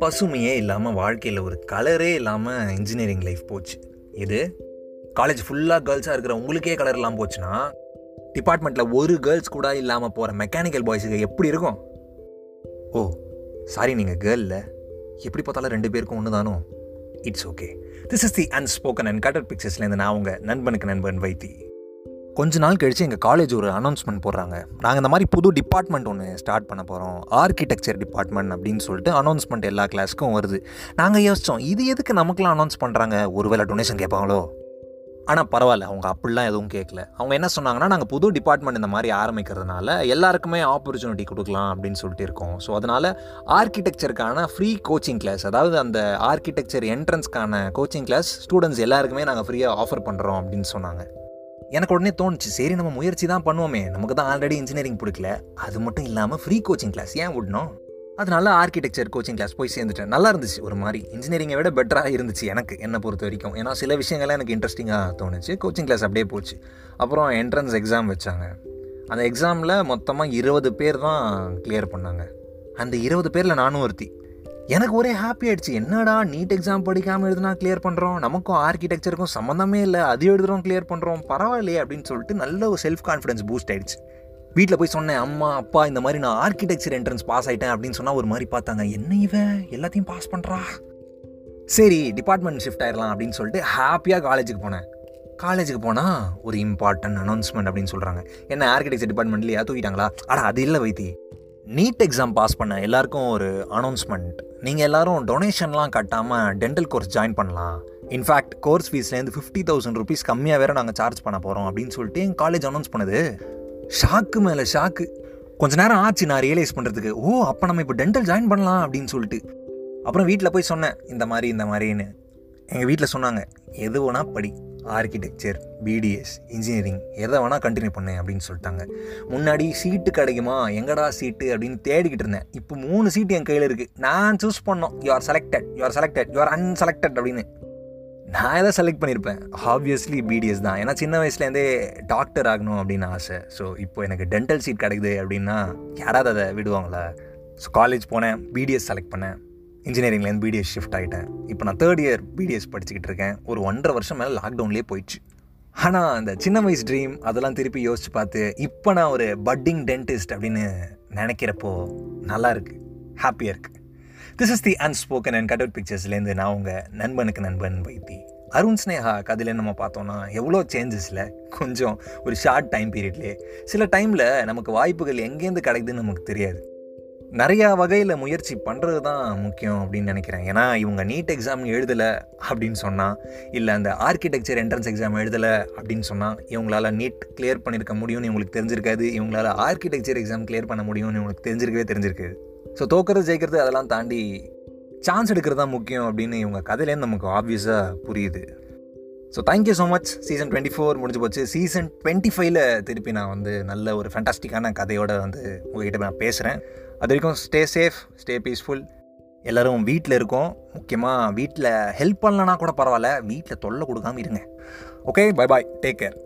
பசுமையே இல்லாமல் வாழ்க்கையில் ஒரு கலரே இல்லாமல் இன்ஜினியரிங் லைஃப் போச்சு. இது காலேஜ் ஃபுல்லாக கேர்ள்ஸாக இருக்கிற உங்களுக்கே கலர் இல்லாமல் போச்சுன்னா டிபார்ட்மெண்ட்டில் ஒரு கேர்ள்ஸ் கூட இல்லாமல் போகிற மெக்கானிக்கல் பாய்ஸுக்கு எப்படி இருக்கும்? ஓ சாரி நீங்கள் கேர்ளில் எப்படி பார்த்தாலும் ரெண்டு பேருக்கும் ஒன்று தானோ it's okay this is the unspoken and cutter பிக்சர்ஸ்லேருந்து நான் உங்கள் நண்பனுக்கு நண்பன் வைத்தி. கொஞ்ச நாள் கழித்து எங்கள் காலேஜ் ஒரு அனௌன்ஸ்மெண்ட் போடுறாங்க. நாங்கள் இந்த மாதிரி புது டிபார்ட்மெண்ட் ஒன்று ஸ்டார்ட் பண்ண போகிறோம் ஆர்கிடெக்சர் டிபார்ட்மெண்ட் அப்படின்னு சொல்லிட்டு அனௌன்ஸ்மெண்ட் எல்லா கிளாஸ்க்கும் வருது. நாங்கள் யோசித்தோம் இது எதுக்கு நமக்குலாம் அனௌன்ஸ் பண்ணுறாங்க ஒருவேளை டொனேஷன் கேட்பாங்களோ? ஆனால் பரவாயில்ல அவங்க அப்படிலாம் எதுவும் கேட்கல. அவங்க என்ன சொன்னாங்கன்னா நாங்கள் புது டிபார்ட்மெண்ட் இந்த மாதிரி ஆரம்பிக்கிறதுனால எல்லாருக்குமே ஆப்பர்ச்சுனிட்டி கொடுக்கலாம் அப்படின்னு சொல்லிட்டு இருக்கோம். ஸோ அதனால் ஆர்கிடெக்சருக்கான ஃப்ரீ கோச்சிங் கிளாஸ் அதாவது அந்த ஆர்கிடெக்சர் என்ட்ரன்ஸ்க்கான கோச்சிங் கிளாஸ் ஸ்டூடெண்ட்ஸ் எல்லாருக்குமே நாங்கள் ஃப்ரீயாக ஆஃபர் பண்ணுறோம் அப்படின்னு சொன்னாங்க. எனக்கு உடனே தோணுச்சு சரி நம்ம முயற்சி தான் பண்ணுவோமே. நமக்கு தான் ஆல்ரெடி இன்ஜினியரிங் பிடிக்கல. அது மட்டும் இல்லாமல் ஃப்ரீ கோச்சிங் கிளாஸ் ஏன் விடணும்? அதனால ஆர்கிடெக்சர் கோச்சிங் கிளாஸ் போய் சேர்ந்துட்டேன். நல்லா இருந்துச்சு ஒரு மாதிரி. இன்ஜினியரிங்கை விட பெட்டராக இருந்துச்சு எனக்கு என்னை பொறுத்த வரைக்கும். ஏன்னா சில விஷயங்கள்லாம் எனக்கு இன்ட்ரெஸ்டிங்காக தோணுச்சு. கோச்சிங் கிளாஸ் அப்படியே போச்சு. அப்புறம் என்ட்ரன்ஸ் எக்ஸாம் வச்சாங்க. அந்த எக்ஸாமில் மொத்தமாக இருபது பேர் தான் கிளியர் பண்ணாங்க. அந்த இருபது பேரில் நானும் ஒருத்தி. எனக்கு ஒரே ஹாப்பி ஆயிடுச்சு. என்னடா நீட் எக்ஸாம் படிக்காமல் எழுதுனா கிளியர் பண்ணுறோம் நமக்கும் ஆர்கிடெக்சருக்கும் சம்மந்தமே இல்லை. அது எழுதுறோம் கிளியர் பண்ணுறோம் பரவாயில்லையே அப்படின்னு சொல்லிட்டு நல்ல ஒரு செல்ஃப் கான்ஃபிடன்ஸ் பூஸ்ட் ஆயிடுச்சு. வீட்டில் போய் சொன்னேன் அம்மா அப்பா இந்த மாதிரி நான் ஆர்கிடெக்சர் என்ட்ரன்ஸ் பாஸ் ஆகிட்டேன் அப்படின்னு சொன்னால் ஒரு மாதிரி பார்த்தாங்க. என்ன இவன் எல்லாத்தையும் பாஸ் பண்ணுறா சரி டிபார்ட்மெண்ட் ஷிஃப்ட் ஆயிடலாம் அப்படின்னு சொல்லிட்டு ஹாப்பியாக காலேஜுக்கு போனேன். காலேஜுக்கு போனால் ஒரு இம்பார்ட்டன்ட் அனௌன்ஸ்மெண்ட் அப்படின்னு சொல்கிறாங்க என்ன ஆர்கிடெக்சர் டிபார்ட்மெண்ட்லேயே தூக்கிட்டாங்களா? ஆனால் அது இல்லை வைத்தி நீட் எக்ஸாம் பாஸ் பண்ண எல்லாருக்கும் ஒரு அனௌன்ஸ்மெண்ட் நீங்கள் எல்லாரும் டொனேஷன்லாம் கட்டாமல் டென்டல் கோர்ஸ் ஜாயின் பண்ணலாம். இன்ஃபேக்ட் கோர்ஸ் ஃபீஸ்லேருந்து ஃபிஃப்டி தௌசண்ட் ருபீஸ் கம்மியாக வேறு நாங்கள் சார்ஜ் பண்ண போகிறோம் அப்படின்னு சொல்லிட்டு எங்கள் காலேஜ் அனௌன்ஸ் பண்ணுது. ஷாக்கு மேலே ஷாக்கு கொஞ்ச நேரம் ஆச்சு நான் ரியலைஸ் பண்ணுறதுக்கு ஓ அப்போ நம்ம இப்போ டென்டல் ஜாயின் பண்ணலாம் அப்படின்னு சொல்லிட்டு. அப்புறம் வீட்டில் போய் சொன்னேன் இந்த மாதிரி இந்த மாதிரின்னு. எங்கள் வீட்டில் சொன்னாங்க எது வேணா படி. ஆர்கிடெக்சர் பிடிஎஸ் இன்ஜினியரிங் எதை வேணால் கண்டினியூ பண்ணேன் அப்படின்னு சொல்லிட்டாங்க. முன்னாடி சீட்டு கிடைக்குமா? எங்கடா சீட்டு அப்படின்னு தேடிக்கிட்டு இருந்தேன். இப்போ மூணு சீட்டு என் கையில் இருக்குது நான் சூஸ் பண்ணோம். You are selected you are selected you are unselected அப்படின்னு. நான் எதை செலக்ட் பண்ணியிருப்பேன் ஆப்வியஸ்லி பிடிஎஸ் தான். ஏன்னா சின்ன வயசுலேருந்தே டாக்டர் ஆகணும் அப்படின்னு ஆசை. ஸோ இப்போ எனக்கு டென்டல் சீட் கிடைக்குது அப்படின்னா யாராவது அதை விடுவாங்களா? ஸோ காலேஜ் போனேன். பிடிஎஸ் செலக்ட் பண்ணேன். இன்ஜினியரிங்லேருந்து பிடிஎஸ் ஷிஃப்ட் ஆகிட்டேன் இப்போ நான் தேர்ட் இயர் பிடிஎஸ் படிச்சுக்கிட்டு இருக்கேன். ஒரு ஒன்றரை வருஷம் மேலே லாக்டவுன்லேயே போயிடுச்சு. ஆனால் அந்த சின்ன வயசு ட்ரீம் அதெல்லாம் திருப்பி யோசிச்சு பார்த்து இப்போ நான் ஒரு பட்டிங் டென்டிஸ்ட் அப்படின்னு நினைக்கிறப்போ நல்லா இருக்குது ஹாப்பியாக இருக்குது this is the unspoken and cut out பிக்சர்ஸ்லேருந்து நான் உங்கள் நண்பனுக்கு நண்பன் வைத்தி. அருண் ஸ்னேஹா கதையில நம்ம பார்த்தோன்னா எவ்வளோ சேஞ்சஸில் கொஞ்சம் ஒரு ஷார்ட் டைம் பீரியட்லேயே சில டைமில் நமக்கு வாய்ப்புகள் எங்கேருந்து கிடைக்குதுன்னு நமக்கு தெரியாது. நிறையா வகையில் முயற்சி பண்ணுறது தான் முக்கியம் அப்படின்னு நினைக்கிறேன். ஏன்னா இவங்க நீட் எக்ஸாம் எழுதலை அப்படின்னு சொன்னால் இல்லை அந்த ஆர்கிடெக்சர் என்ட்ரன்ஸ் எக்ஸாம் எழுதலை அப்படின்னு சொன்னால் இவங்களால நீட் கிளியர் பண்ணியிருக்க முடியும்னு இவங்களுக்கு தெரிஞ்சிருக்காது. இவங்களால ஆர்கிடெக்சர் எக்ஸாம் கிளியர் பண்ண முடியும்னு இவங்களுக்கு தெரிஞ்சிருக்கவே தெரிஞ்சிருக்காது. ஸோ தோக்கிறது ஜெயிக்கிறது அதெல்லாம் தாண்டி சான்ஸ் எடுக்கிறது தான் முக்கியம் அப்படின்னு இவங்க கதையிலேருந்து நமக்கு ஆப்வியஸாக புரியுது. So thank you so much season twenty four முடிஞ்சு போச்சு. சீசன் டுவெண்ட்டி ஃபைவ்ல திருப்பி நான் வந்து நல்ல ஒரு ஃபேண்டாஸ்டிக்கான கதையோட வந்து உங்ககிட்ட நான் பேசுகிறேன் அது வரைக்கும் ஸ்டே சேஃப் ஸ்டே பீஸ்ஃபுல் எல்லோரும் வீட்டில் இருக்கோம். முக்கியமாக வீட்டில் ஹெல்ப் பண்ணலன்னா கூட பரவாயில்ல. வீட்டில் தொல்லை கொடுக்காம இருங்க. Okay bye bye take care